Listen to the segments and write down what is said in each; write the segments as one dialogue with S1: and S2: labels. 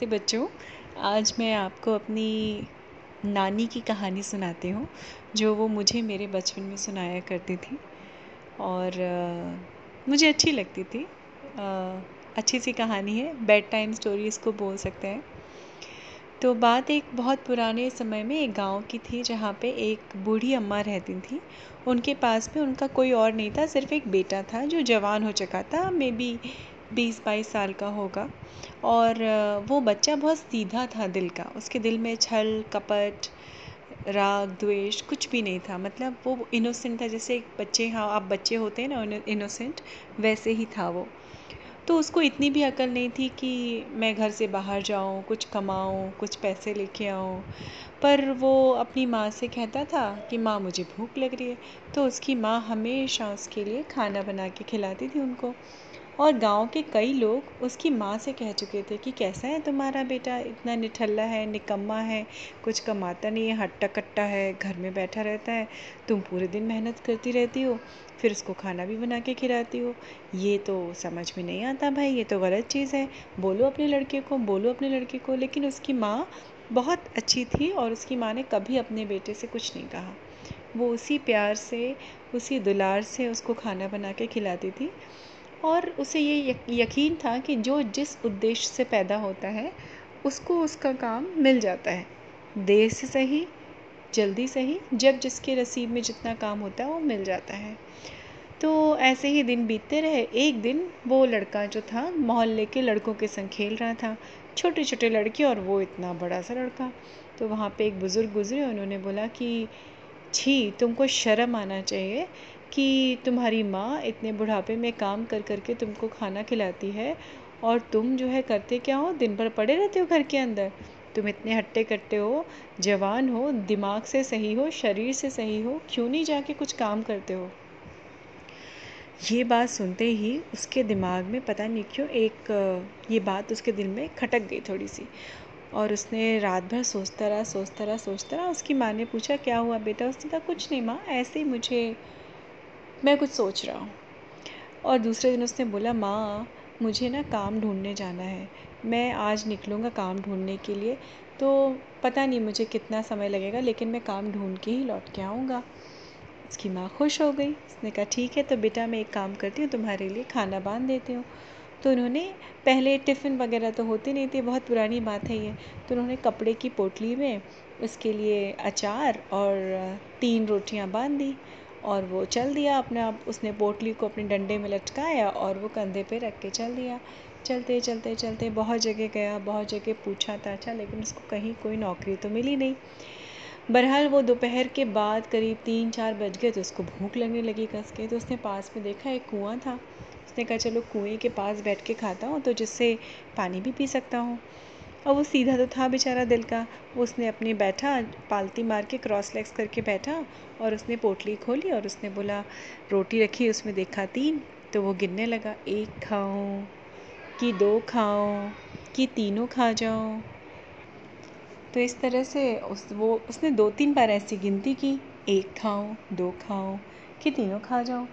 S1: तो बच्चों। आज मैं आपको अपनी नानी की कहानी सुनाती हूँ जो वो मुझे मेरे बचपन में सुनाया करती थी। और आ, मुझे अच्छी लगती थी। आ, अच्छी सी कहानी है। बेड टाइम स्टोरी इसको बोल सकते हैं। तो बात एक बहुत पुराने समय में एक गाँव की थी जहाँ पे एक बूढ़ी अम्मा रहती थी। उनके पास में उनका कोई और नहीं था सिर्फ़ एक बेटा था जो जवान हो चुका था। मे बी बीस बाईस साल का होगा। और वो बच्चा बहुत सीधा था दिल का। उसके दिल में छल, कपट, राग, द्वेष कुछ भी नहीं था। मतलब वो इनोसेंट था। जैसे एक बच्चे हाँ आप बच्चे होते हैं ना इनोसेंट वैसे ही था वो। तो उसको इतनी भी अकल नहीं थी कि मैं घर से बाहर जाऊँ, कुछ कमाऊँ, कुछ पैसे लेके आऊँ। पर वो अपनी माँ से कहता था कि, माँ, मुझे भूख लग रही है। तो उसकी माँ हमेशा उसके लिए खाना बना के खिलाती थी उनको। और गाँव के कई लोग उसकी माँ से कह चुके थे कि कैसा है तुम्हारा बेटा? इतना निठल्ला है, निकम्मा है, कुछ कमाता नहीं है हट्टा कट्टा है, घर में बैठा रहता है। तुम पूरे दिन मेहनत करती रहती हो, फिर उसको खाना भी बना के खिलाती हो। ये तो समझ में नहीं आता भाई, ये तो गलत चीज़ है। बोलो अपने लड़के को, बोलो अपने लड़के को, लेकिन उसकी माँ बहुत अच्छी थी और उसकी माँ ने कभी अपने बेटे से कुछ नहीं कहा। वो उसी प्यार से, उसी दुलार से उसको खाना बना के खिलाती थी। और उसे ये यकीन था कि जो जिस उद्देश्य से पैदा होता है, उसको उसका काम मिल जाता है। देर से सही, जल्दी सही, जब जिसके नसीब में जितना काम होता है, वो मिल जाता है। तो ऐसे ही दिन बीतते रहे। एक दिन वो लड़का जो था, मोहल्ले के लड़कों के संग खेल रहा था। छोटे छोटे लड़के और वो इतना बड़ा सा लड़का। तो वहाँ पे एक बुज़ुर्ग गुजरे, उन्होंने बोला कि, छी, तुमको शर्म आना चाहिए। कि तुम्हारी माँ इतने बुढ़ापे में काम कर कर के तुमको खाना खिलाती है और तुम जो है करते क्या हो? दिन भर पड़े रहते हो घर के अंदर। तुम इतने हट्टे कट्टे हो, जवान हो, दिमाग से सही हो, शरीर से सही हो, क्यों नहीं जाके कुछ काम करते हो? ये बात सुनते ही उसके दिमाग में पता नहीं क्यों एक, ये बात उसके दिल में खटक गई थोड़ी सी और उसने रात भर सोचता रहा सोचता रहा सोचता रहा। उसकी माँ ने पूछा, क्या हुआ बेटा? उसने कहा, कुछ नहीं माँ, ऐसे ही मुझे मैं कुछ सोच रहा हूँ। और दूसरे दिन उसने बोला, माँ, मुझे ना काम ढूँढने जाना है। मैं आज निकलूँगा काम ढूँढने के लिए। तो पता नहीं मुझे कितना समय लगेगा, लेकिन मैं काम ढूंढ के ही लौट के आऊँगा। उसकी माँ खुश हो गई। उसने कहा, ठीक है तो बेटा, मैं एक काम करती हूँ, तुम्हारे लिए खाना बाँध देती हूँ। तो उन्होंने, पहले टिफ़िन वगैरह तो होती नहीं थी, बहुत पुरानी बात है ये। तो उन्होंने कपड़े की पोटली में उसके लिए अचार और तीन रोटियाँ बाँध दी। और वो चल दिया अपने आप, उसने पोटली को अपने डंडे में लटकाया और वो कंधे पे रख के चल दिया। चलते चलते चलते बहुत जगह गया, बहुत जगह पूछा ताछा, लेकिन उसको कहीं कोई नौकरी तो मिली नहीं। बहरहाल वो दोपहर के बाद करीब तीन चार बज गए तो उसको भूख लगने लगी कस के तो उसने पास में देखा एक कुआँ था। उसने कहा, चलो कुएँ के पास बैठ के खाता हूँ तो जिससे पानी भी पी सकता हूँ। और वो सीधा तो था बेचारा दिल का। उसने अपनी बैठा, पालती मार के क्रॉस लेग्स करके बैठा और उसने पोटली खोली और उसने बोला, रोटी रखी, उसमें देखा तीन। तो वो गिनने लगा, एक खाऊं, कि दो खाऊं, कि तीनों खा जाऊँ। तो इस तरह से उस, वो, उसने दो तीन बार ऐसी गिनती की, एक खाऊं, दो खाऊं, कि तीनों खा जाऊँ।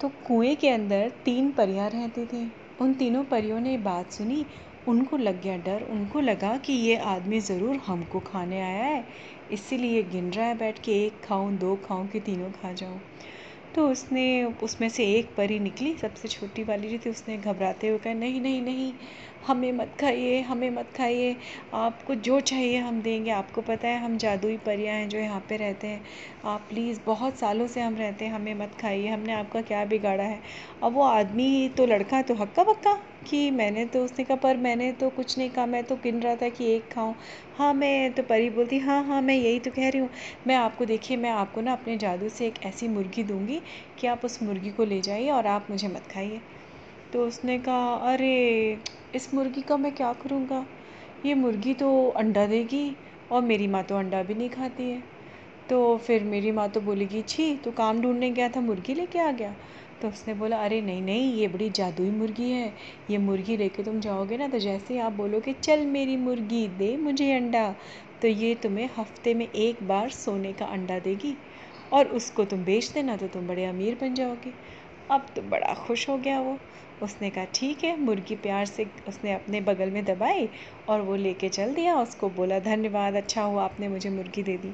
S1: तो कुएँ के अंदर तीन परियाँ रहती थी। उन तीनों परियों ने बात सुनी उनको लग गया डर, उनको लगा कि ये आदमी ज़रूर हमको खाने आया है, इसीलिए गिन रहा है बैठ के, एक खाऊं, दो खाऊं कि तीनों खा जाऊँ। तो उसने, उसमें से एक परी निकली, सबसे छोटी वाली जो थी, उसने घबराते हुए कहा, नहीं नहीं नहीं, हमें मत खाइए, हमें मत खाइए, आपको जो चाहिए हम देंगे, आपको पता है हम जादुई परियाँ हैं जो यहाँ पे रहते हैं, आप प्लीज़ बहुत सालों से हम रहते हैं, हमें मत खाइए, हमने आपका क्या बिगाड़ा है? अब वो आदमी तो लड़का तो हक्का बक्का कि मैंने तो उसने कहा, पर मैंने तो कुछ नहीं कहा, मैं तो गिन रहा था कि एक खाऊं। हाँ मैं तो परी बोलती हाँ हाँ मैं यही तो कह रही हूँ। मैं आपको देखिए, मैं आपको ना अपने जादू से एक ऐसी मुर्गी दूँगी कि आप उस मुर्गी को ले जाइए और आप मुझे मत खाइए। तो उसने कहा, अरे, इस मुर्गी का मैं क्या करूँगा? ये मुर्गी तो अंडा देगी और मेरी माँ तो अंडा भी नहीं खाती है। तो फिर मेरी माँ तो बोलेगी, छी तो काम ढूँढने गया था, मुर्गी लेके आ गया। तो उसने बोला, अरे नहीं नहीं, ये बड़ी जादुई मुर्गी है। ये मुर्गी लेके तुम जाओगे ना तो जैसे ही आप बोलोगे, चल मेरी मुर्गी, दे मुझे अंडा। तो ये तुम्हें हफ़्ते में एक बार सोने का अंडा देगी और उसको तुम बेच देना तो तुम बड़े अमीर बन जाओगे। अब तो बड़ा खुश हो गया वो। उसने कहा, ठीक है, मुर्गी प्यार से उसने अपने बगल में दबाई और वो लेके चल दिया। उसको बोला, धन्यवाद अच्छा हुआ, आपने मुझे मुर्गी दे दी।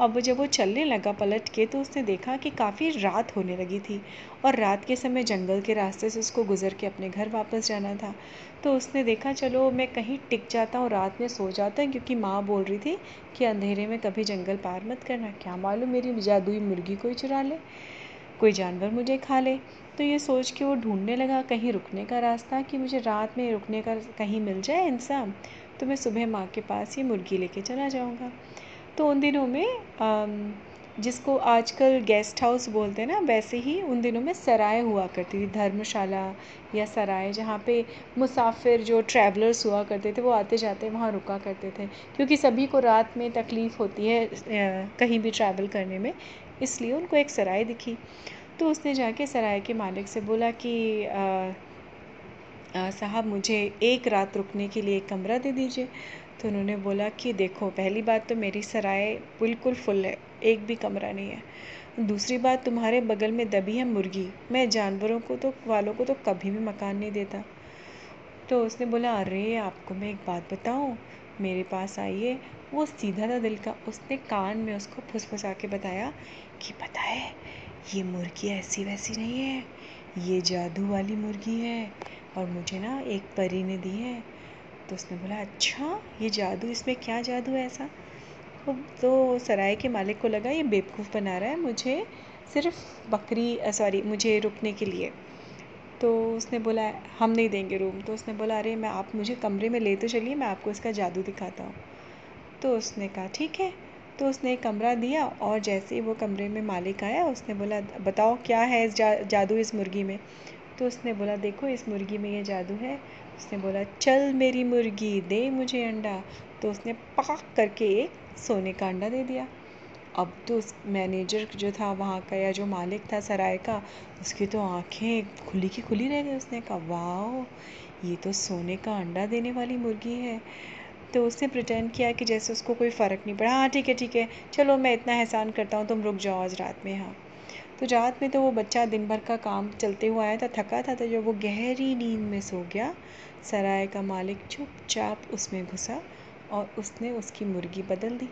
S1: अब जब वो चलने लगा पलट के तो उसने देखा कि काफ़ी रात होने लगी थी और रात के समय जंगल के रास्ते से उसको गुज़र के अपने घर वापस जाना था। तो उसने देखा, चलो, मैं कहीं टिक जाता हूँ, रात में सो जाता हूँ, क्योंकि माँ बोल रही थी कि अंधेरे में कभी जंगल पार मत करना। क्या मालूम मेरी जादुई मुर्गी कोई चुरा ले, कोई जानवर मुझे खा ले। तो ये सोच के वो ढूँढने लगा कहीं रुकने का रास्ता कि मुझे रात में रुकने का कहीं मिल जाए इंसान तो मैं सुबह माँ के पास ये मुर्गी लेके चला जाऊँगा। तो उन दिनों में जिसको आजकल गेस्ट हाउस बोलते हैं ना, वैसे ही उन दिनों में सराय हुआ करती थी, धर्मशाला या सराय, जहाँ पे मुसाफिर जो ट्रैवलर्स हुआ करते थे, वो आते जाते वहाँ रुका करते थे। क्योंकि सभी को रात में तकलीफ़ होती है कहीं भी ट्रैवल करने में, इसलिए उनको एक सराय दिखी। तो उसने जाके सराय के मालिक से बोला कि साहब मुझे एक रात रुकने के लिए एक कमरा दे दीजिए। तो उन्होंने बोला कि देखो, पहली बात तो मेरी सराय बिल्कुल फुल है, एक भी कमरा नहीं है। दूसरी बात, तुम्हारे बगल में दबी है मुर्गी। मैं जानवरों को तो वालों को तो कभी भी मकान नहीं देता। तो उसने बोला, अरे, आपको मैं एक बात बताऊँ? मेरे पास आइए। वो सीधा था दिल का, उसने कान में उसको फुसफुसा के बताया कि, पता है, ये मुर्गी ऐसी वैसी नहीं है। ये जादू वाली मुर्गी है और मुझे ना एक परी ने दी है। तो उसने बोला अच्छा ये जादू इसमें क्या जादू है ऐसा? तो सराय के मालिक को लगा ये बेवकूफ़ बना रहा है मुझे सिर्फ़ बकरी सॉरी मुझे रुकने के लिए। तो उसने बोला हम नहीं देंगे रूम। तो उसने बोला अरे मैं आप मुझे कमरे में ले तो चलिए मैं आपको इसका जादू दिखाता हूँ। तो उसने कहा ठीक है। तो उसने एक कमरा दिया और जैसे ही वो कमरे में मालिक आया उसने बोला बताओ क्या है इस जा, जादू इस मुर्गी में? तो उसने बोला देखो इस मुर्गी में ये जादू है उसने बोला, चल मेरी मुर्गी, दे मुझे अंडा। तो उसने पाक करके एक सोने का अंडा दे दिया। अब तो उस मैनेजर जो था, वहाँ का या जो मालिक था सराय का, उसकी तो आँखें खुली की खुली रह गई उसने कहा वाह ये तो सोने का अंडा देने वाली मुर्गी है। तो उसने प्रिटेंड किया कि जैसे उसको कोई फ़र्क नहीं पड़ा। हाँ ठीक है ठीक है। चलो, मैं इतना एहसान करता हूँ, तुम रुक जाओ आज रात में हाँ। तो रात में तो वो बच्चा दिन भर का काम चलते हुए आया था, थका था तो जब वो गहरी नींद में सो गया, सराय का मालिक चुपचाप उसमें घुसा और उसने उसकी मुर्गी बदल दी।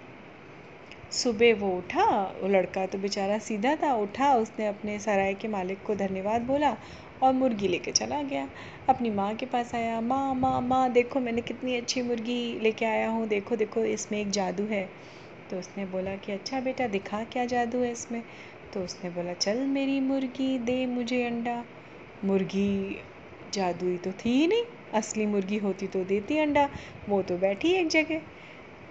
S1: सुबह वो उठा, वो लड़का तो बेचारा सीधा था, उठा, उसने अपने सराय के मालिक को धन्यवाद बोला और मुर्गी लेके चला गया। अपनी माँ के पास आया, माँ माँ माँ, देखो मैंने कितनी अच्छी मुर्गी लेके आया हूँ, देखो देखो, इसमें एक जादू है। तो उसने बोला कि अच्छा बेटा, दिखा क्या जादू है इसमें? तो उसने बोला, चल मेरी मुर्गी, दे मुझे अंडा। मुर्गी जादुई तो थी ही नहीं, असली मुर्गी होती तो देती अंडा, वो तो बैठी एक जगह।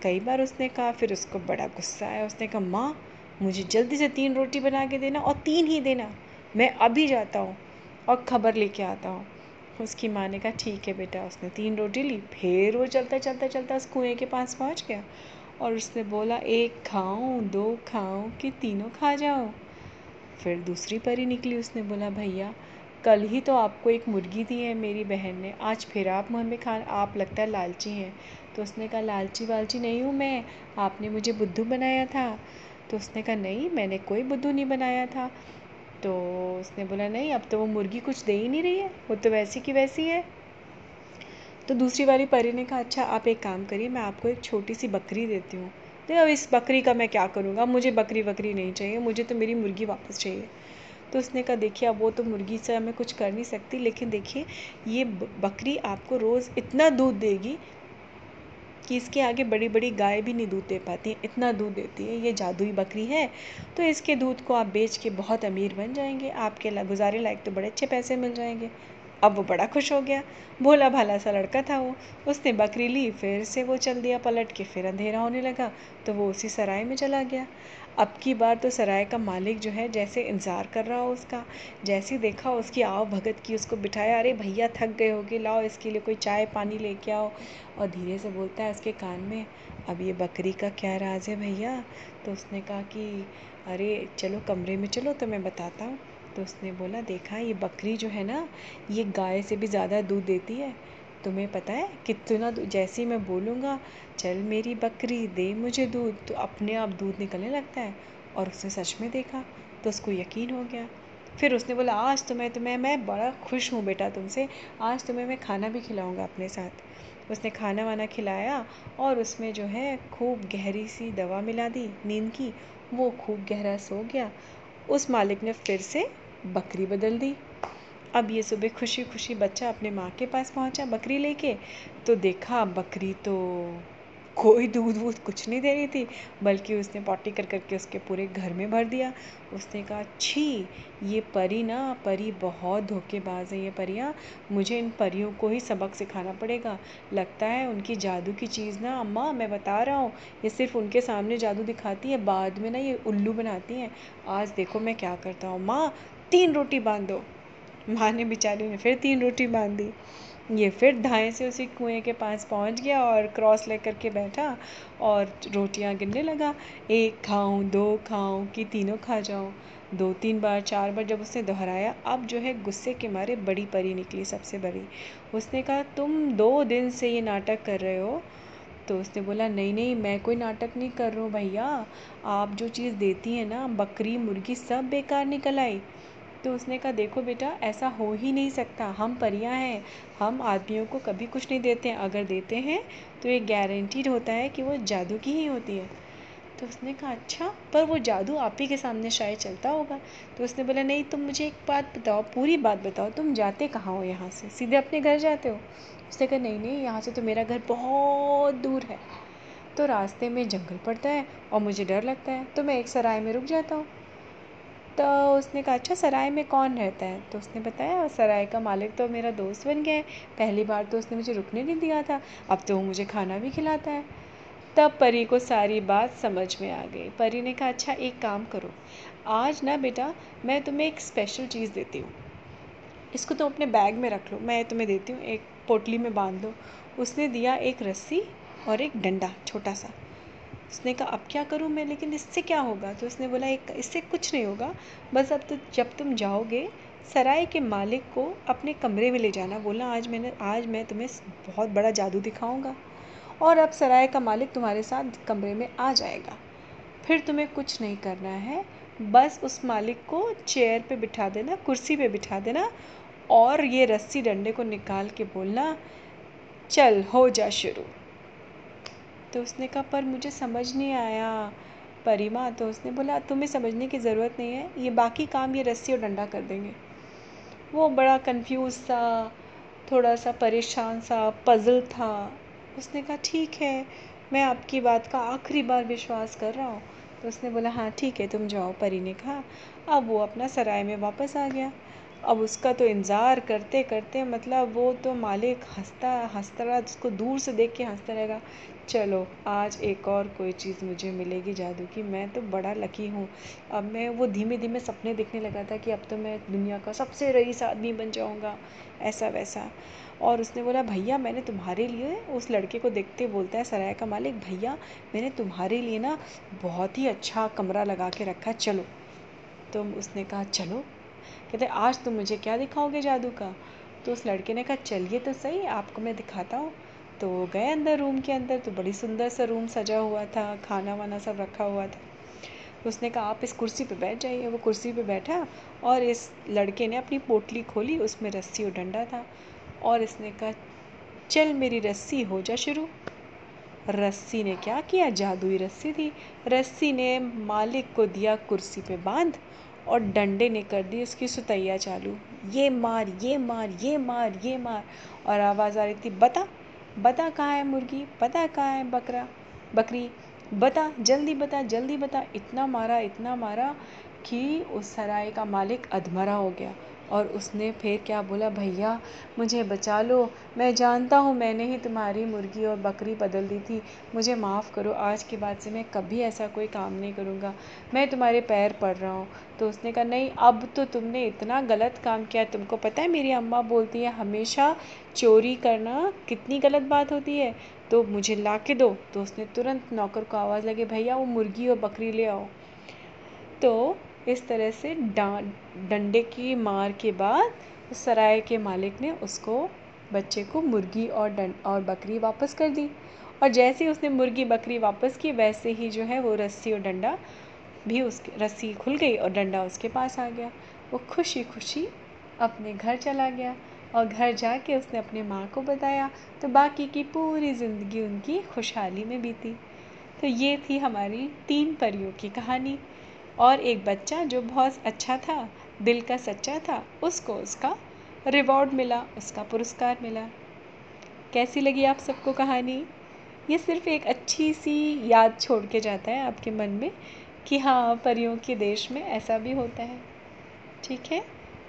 S1: कई बार उसने कहा, फिर उसको बड़ा गुस्सा आया, उसने कहा, माँ, मुझे जल्दी से तीन रोटी बना के देना और तीन ही देना, मैं अभी जाता हूँ और खबर लेके आता हूँ। उसकी माँ ने कहा, ठीक है बेटा। उसने तीन रोटी ली, फिर वो चलता चलता चलता उस कुएँ के पास पहुँच गया और उसने बोला, एक खाऊं, दो खाऊं कि तीनों खा जाऊँ? फिर दूसरी परी निकली उसने, बोला, भैया, कल ही तो आपको एक मुर्गी दी है मेरी बहन ने। आज फिर आप हमें खा, आप लगता है लालची हैं। तो उसने कहा, लालची वालची नहीं हूँ मैं। आपने मुझे बुद्धू बनाया था। तो उसने कहा, नहीं, मैंने कोई बुद्धू नहीं बनाया था। तो उसने बोला, नहीं, अब तो वो मुर्गी कुछ दे ही नहीं रही है। वो तो वैसी की वैसी है। तो दूसरी वाली परी ने कहा अच्छा आप एक काम करिए, मैं आपको एक छोटी सी बकरी देती हूँ। तो अब इस बकरी का मैं क्या करूँगा? मुझे बकरी वकरी नहीं चाहिए, मुझे तो मेरी मुर्गी वापस चाहिए। तो उसने कहा, देखिए, अब वो तो मुर्गी से मैं कुछ कर नहीं सकती, लेकिन देखिए, ये बकरी आपको रोज़ इतना दूध देगी कि इसके आगे बड़ी बड़ी गाय भी नहीं दूध दे पाती हैं, इतना दूध देती है। ये जादुई बकरी है तो इसके दूध को आप बेच के बहुत अमीर बन जाएँगे, आपके गुजारे लायक तो बड़े अच्छे पैसे मिल जाएँगे। अब वो बड़ा खुश हो गया। भोला भाला सा लड़का था वो। उसने बकरी ली, फिर से वो चल दिया पलट के, फिर अंधेरा होने लगा तो वो उसी सराय में चला गया। अब की बार तो सराय का मालिक जो है, जैसे इंतज़ार कर रहा हो उसका, जैसे देखा उसकी आव भगत की उसको बिठाया, अरे भैया थक गए होगे, लाओ इसके लिए कोई चाय पानी लेके आओ। और धीरे से बोलता है उसके कान में, अब ये बकरी का क्या राज है भैया? तो उसने कहा कि, अरे चलो कमरे में चलो तो मैं बताता हूँ। तो उसने बोला, देखा, ये बकरी जो है ना, ये गाय से भी ज़्यादा दूध देती है। तुम्हें पता है, कितना जैसे ही मैं बोलूँगा, चल मेरी बकरी, दे मुझे दूध। तो अपने आप दूध निकलने लगता है और उसने सच में देखा तो उसको यकीन हो गया। फिर उसने बोला, आज तुम्हें तुम्हें, मैं बड़ा खुश हूँ बेटा तुमसे। आज तुम्हें मैं खाना भी खिलाऊँगा अपने साथ। उसने खाना वाना खिलाया और उसमें जो है खूब गहरी सी दवा मिला दी, नींद की। वो खूब गहरा सो गया। उस मालिक ने फिर से बकरी बदल दी। अब ये सुबह खुशी खुशी बच्चा अपने माँ के पास पहुँचा बकरी लेके। तो देखा बकरी तो कोई दूध वूध कुछ नहीं दे रही थी, बल्कि उसने पॉटी कर करके उसके पूरे घर में भर दिया। उसने कहा, छी, ये परी ना, परी बहुत धोखेबाज है ये परियाँ। मुझे इन परियों को ही सबक सिखाना पड़ेगा। लगता है उनकी जादू की चीज़ ना, अम्मा, मैं बता रहा हूँ, ये सिर्फ़ उनके सामने जादू दिखाती है, बाद में ना ये उल्लू बनाती हैं। आज देखो मैं क्या करता हूँ, माँ तीन रोटी बाँध। माँ ने बेचारी ने फिर तीन रोटी बाँध। दी ये फिर धाएँ से उसी कुएँ के पास पहुँच गया और क्रॉस लेकर के बैठा और रोटियाँ गिनने लगा। एक खाऊं, दो खाऊं, कि तीनों खा जाऊँ। दो, तीन बार, चार बार जब उसने दोहराया, अब जो है गुस्से के मारे बड़ी परी निकली, सबसे बड़ी। उसने कहा, तुम दो दिन से ये नाटक कर रहे हो? तो उसने बोला, नहीं नहीं, मैं कोई नाटक नहीं कर रहा हूँ भैया। आप जो चीज़ देती हैं ना, बकरी, मुर्गी सब बेकार निकल आई। तो उसने कहा, देखो बेटा, ऐसा हो ही नहीं सकता। हम परियाँ हैं। हम आदमियों को कभी कुछ नहीं देते। हैं अगर देते हैं तो ये गारंटीड होता है कि वो जादू की ही होती है। तो उसने कहा अच्छा पर वो जादू आप ही के सामने शायद चलता होगा। तो उसने बोला, नहीं, तुम मुझे एक बात बताओ, पूरी बात बताओ। तुम जाते कहाँ हो यहाँ से? सीधे अपने घर जाते हो? उसने कहा, नहीं नहीं, यहाँ से तो मेरा घर बहुत दूर है। तो रास्ते में जंगल पड़ता है और मुझे डर लगता है। तो मैं एक सराय में रुक जाता हूँ। तो उसने कहा अच्छा सराय में कौन रहता है? तो उसने बताया सराय का मालिक तो मेरा दोस्त बन गया है। पहली बार तो उसने मुझे रुकने नहीं दिया था, अब तो वो मुझे खाना भी खिलाता है। तब परी को सारी बात समझ में आ गई। परी ने कहा अच्छा एक काम करो। आज ना बेटा, मैं तुम्हें एक स्पेशल चीज़ देती हूँ। इसको तुम अपने बैग में रख लो। मैं तुम्हें देती हूँ, एक पोटली में बाँध दो। उसने दिया एक रस्सी और एक डंडा, छोटा सा। उसने कहा, अब क्या करूँ मैं? लेकिन इससे क्या होगा? तो उसने बोला, एक, इससे कुछ नहीं होगा। बस अब तो जब तुम जाओगे, सराय के मालिक को अपने कमरे में ले जाना। बोला, आज मैंने, आज मैं तुम्हें बहुत बड़ा जादू दिखाऊँगा और अब सराय का मालिक तुम्हारे साथ कमरे में आ जाएगा। फिर तुम्हें कुछ नहीं करना है। बस उस मालिक को चेयर पे बिठा देना, कुर्सी पे बिठा देना और ये रस्सी डंडे को निकाल के बोलना, चल, हो जा शुरू। तो उसने कहा, पर मुझे समझ नहीं आया। परिमा तो उसने बोला, तुम्हें समझने की ज़रूरत नहीं है, ये बाकी काम ये रस्सी और डंडा कर देंगे। वो बड़ा कंफ्यूज सा थोड़ा सा परेशान सा पज़ल था। उसने कहा, ठीक है, मैं आपकी बात का आखिरी बार विश्वास कर रहा हूँ। तो उसने बोला हाँ ठीक है, तुम जाओ, परी ने कहा। अब वो अपना सराय में वापस आ गया। अब उसका तो इंतज़ार करते करते मतलब वो तो मालिक हंसता हंसता रहा, उसको दूर से देख के हंसता रहेगा। चलो, आज एक और कोई चीज़ मुझे मिलेगी जादू की। मैं तो बड़ा लकी हूँ। अब मैं वो धीमे धीमे सपने देखने लगा था कि अब तो मैं दुनिया का सबसे रईस आदमी बन जाऊँगा, ऐसा वैसा। और उसने बोला, भैया, मैंने तुम्हारे लिए उस लड़के को देखते बोलता है, सराय का मालिक, भैया, मैंने तुम्हारे लिए ना बहुत ही अच्छा कमरा लगा के रखा, चलो। तो उसने कहा, चलो। कहते, आज तुम मुझे क्या दिखाओगे जादू का? तो उस लड़के ने कहा, चलिए तो सही, आपको मैं दिखाता हूँ। तो गए अंदर रूम के अंदर तो बड़ी सुंदर सा रूम सजा हुआ था, खाना वाना सब रखा हुआ था। उसने कहा, आप इस कुर्सी पे बैठ जाइए। वो कुर्सी पे बैठा और इस लड़के ने अपनी पोटली खोली, उसमें रस्सी और डंडा था और इसने कहा, चल मेरी रस्सी, हो जा शुरू। रस्सी ने क्या किया? जादुई रस्सी थी। रस्सी ने मालिक को दिया कुर्सी पे बाँध और डंडे ने कर दी उसकी सुतैया चालू। ये मार ये मार ये मार ये मार। और आवाज़ आ रही थी, बता बता कहाँ है मुर्गी? पता कहाँ है बकरा? बकरी? बता, जल्दी बता जल्दी बता। इतना मारा इतना मारा कि उस सराय का मालिक अधमरा हो गया। और उसने फिर क्या बोला, भैया, मुझे बचा लो। मैं जानता हूँ मैंने ही तुम्हारी मुर्गी और बकरी बदल दी थी। मुझे माफ़ करो, आज के बाद से मैं कभी ऐसा कोई काम नहीं करूँगा। मैं तुम्हारे पैर पड़ रहा हूँ। तो उसने कहा, नहीं, अब तो तुमने इतना गलत काम किया। तुमको पता है मेरी अम्मा बोलती है, हमेशा चोरी करना कितनी गलत बात होती है। तो मुझे ला के दो। तो उसने तुरंत नौकर को आवाज़ लगी, भैया, वो मुर्गी और बकरी ले आओ। तो इस तरह से डंडे की मार के बाद उस सराय के मालिक ने उसको, बच्चे को मुर्गी और डं, और बकरी वापस कर दी। और जैसे ही उसने मुर्गी, बकरी वापस की, वैसे ही जो है वो रस्सी और डंडा भी उसके, रस्सी खुल गई और डंडा उसके पास आ गया। वो खुशी खुशी अपने घर चला गया और घर जाके उसने अपने माँ को बताया। तो बाकी की पूरी ज़िंदगी उनकी खुशहाली में बीती। तो ये थी हमारी तीन परियों की कहानी। और एक बच्चा जो बहुत अच्छा था, दिल का सच्चा था, उसको उसका रिवॉर्ड मिला, उसका पुरस्कार मिला। कैसी लगी आप सबको कहानी? ये सिर्फ़ एक अच्छी सी याद छोड़ के जाता है आपके मन में कि हाँ परियों के देश में ऐसा भी होता है। ठीक है?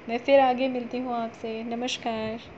S1: मैं फिर आगे मिलती हूँ आपसे। नमस्कार।